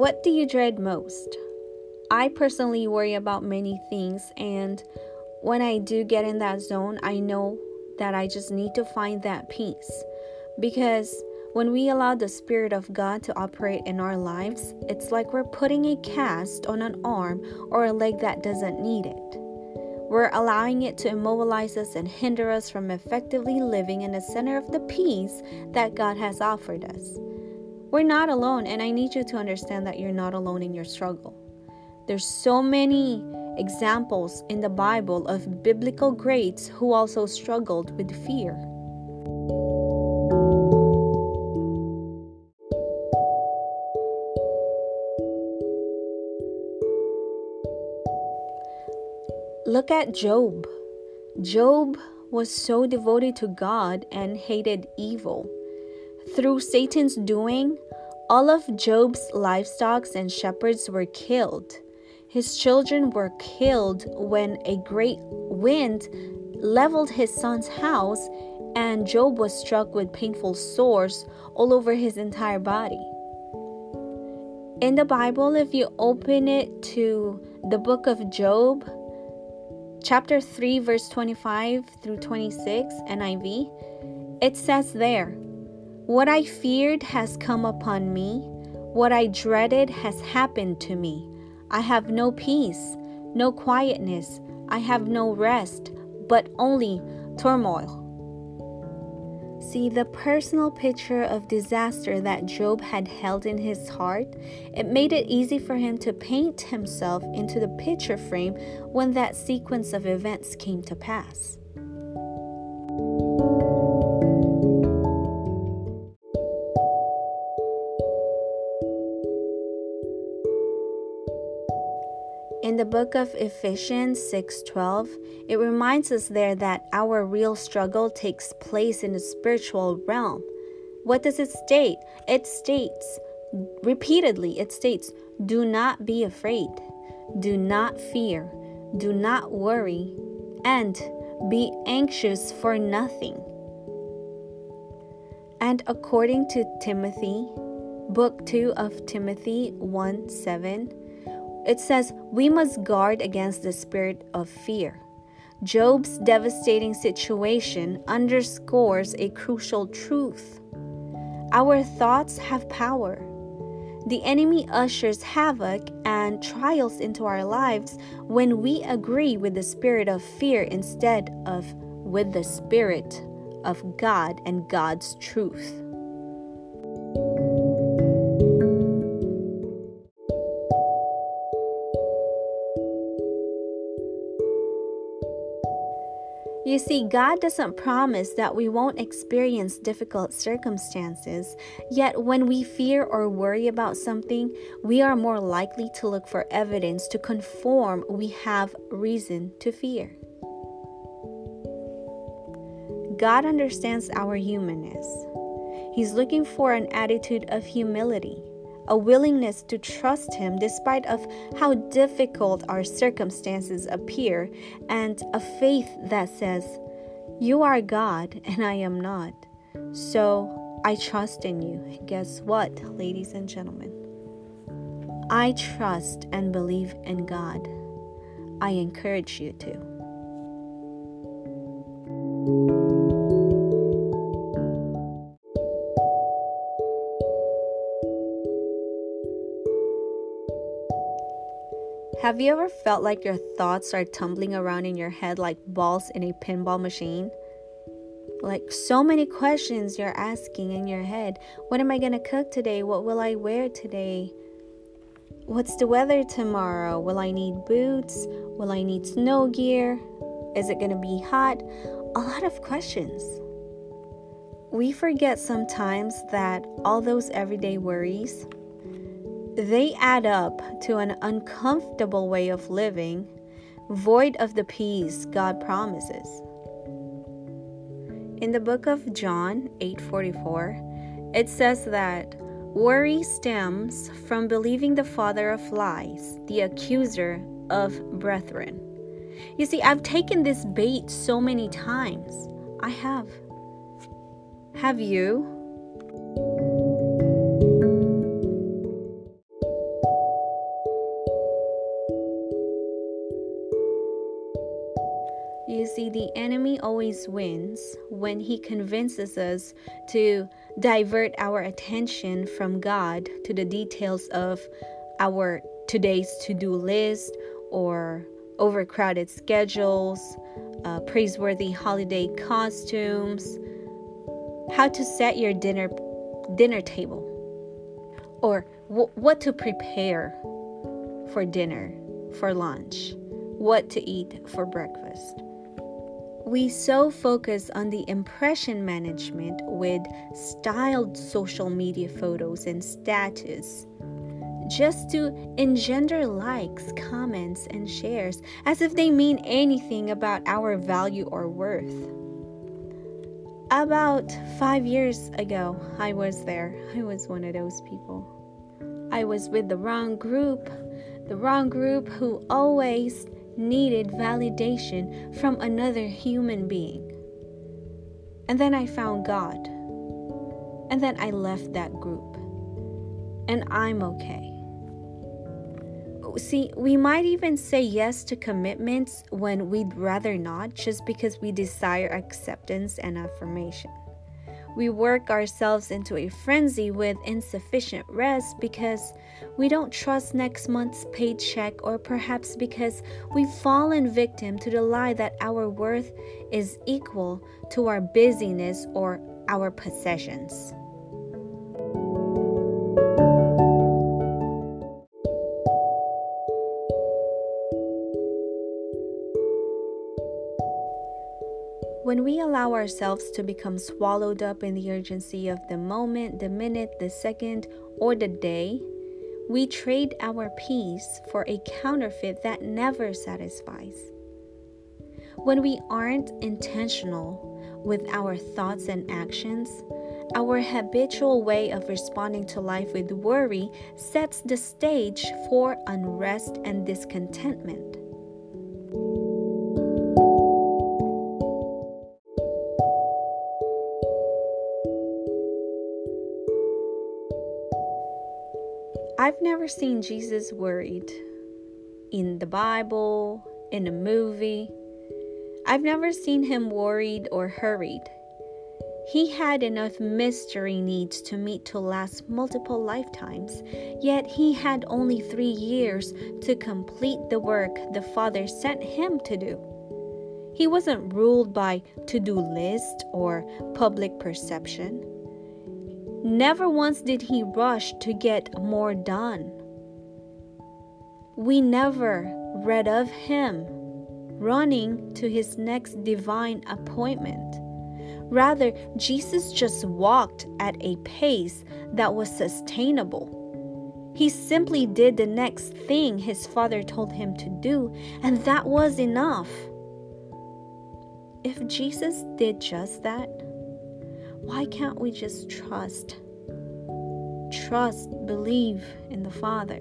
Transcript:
What do you dread most? I personally worry about many things, and when I do get in that zone, I know that I just need to find that peace. Because when we allow the Spirit of God to operate in our lives, it's like we're putting a cast on an arm or a leg that doesn't need it. We're allowing it to immobilize us and hinder us from effectively living in the center of the peace that God has offered us. We're not alone, and I need you to understand that you're not alone in your struggle. There's so many examples in the Bible of biblical greats who also struggled with fear. Look at Job. Job was so devoted to God and hated evil. Through Satan's doing, all of Job's livestock and shepherds were killed. His children were killed when a great wind leveled his son's house, and Job was struck with painful sores all over his entire body. In the Bible, if you open it to the book of Job, chapter 3, verse 25 through 26, NIV, it says there, What I feared has come upon me, what I dreaded has happened to me. I have no peace, no quietness, I have no rest, but only turmoil. See, the personal picture of disaster that Job had held in his heart, it made it easy for him to paint himself into the picture frame when that sequence of events came to pass. Book of Ephesians 6:12, it reminds us there that our real struggle takes place in the spiritual realm. What does it state? It states repeatedly, it states, "Do not be afraid. Do not fear. Do not worry, and be anxious for nothing." And according to Timothy, book 2 of Timothy 1 7, it says, We must guard against the spirit of fear. Job's devastating situation underscores a crucial truth. Our thoughts have power. The enemy ushers havoc and trials into our lives when we agree with the spirit of fear instead of with the spirit of God and God's truth. You see, God doesn't promise that we won't experience difficult circumstances, yet when we fear or worry about something, we are more likely to look for evidence to conform we have reason to fear. God understands our humanness. He's looking for an attitude of humility a willingness to trust him despite of how difficult our circumstances appear and a faith that says you are God and I am not. So I trust in you. Guess what, ladies and gentlemen? I trust and believe in God. I encourage you to. Have you ever felt like your thoughts are tumbling around in your head like balls in a pinball machine? Like so many questions you're asking in your head. What am I going to cook today? What will I wear today? What's the weather tomorrow? Will I need boots? Will I need snow gear? Is it going to be hot? A lot of questions. We forget sometimes that all those everyday worries, they add up to an uncomfortable way of living, void of the peace God promises. In the book of John 8:44, it says that worry stems from believing the father of lies, the accuser of brethren. You see, I've taken this bait so many times. I have. Have you? Always wins when He convinces us to divert our attention from God to the details of our today's to do list or overcrowded schedules, uh, praiseworthy holiday costumes, how to set your dinner dinner table, or w- what to prepare for dinner, for lunch, what to eat for breakfast. We so focus on the impression management with styled social media photos and status just to engender likes, comments, and shares as if they mean anything about our value or worth. About five years ago, I was there. I was one of those people. I was with the wrong group, the wrong group who always needed validation from another human being. And then I found God. And then I left that group. And I'm okay see, we might even say yes to commitments when we'd rather not, just because we desire acceptance and affirmation. We work ourselves into a frenzy with insufficient rest because we don't trust next month's paycheck, or perhaps because we've fallen victim to the lie that our worth is equal to our busyness or our possessions. When we allow ourselves to become swallowed up in the urgency of the moment, the minute, the second, or the day, we trade our peace for a counterfeit that never satisfies. When we aren't intentional with our thoughts and actions, our habitual way of responding to life with worry sets the stage for unrest and discontentment. I've never seen Jesus worried in the Bible, in a movie. I've never seen him worried or hurried. He had enough mystery needs to meet to last multiple lifetimes, yet he had only three years to complete the work the Father sent him to do. He wasn't ruled by to do list or public perception. Never once did he rush to get more done. We never read of him running to his next divine appointment. Rather, Jesus just walked at a pace that was sustainable. He simply did the next thing his father told him to do, and that was enough. If Jesus did just that, why can't we just trust? Trust, believe in the Father.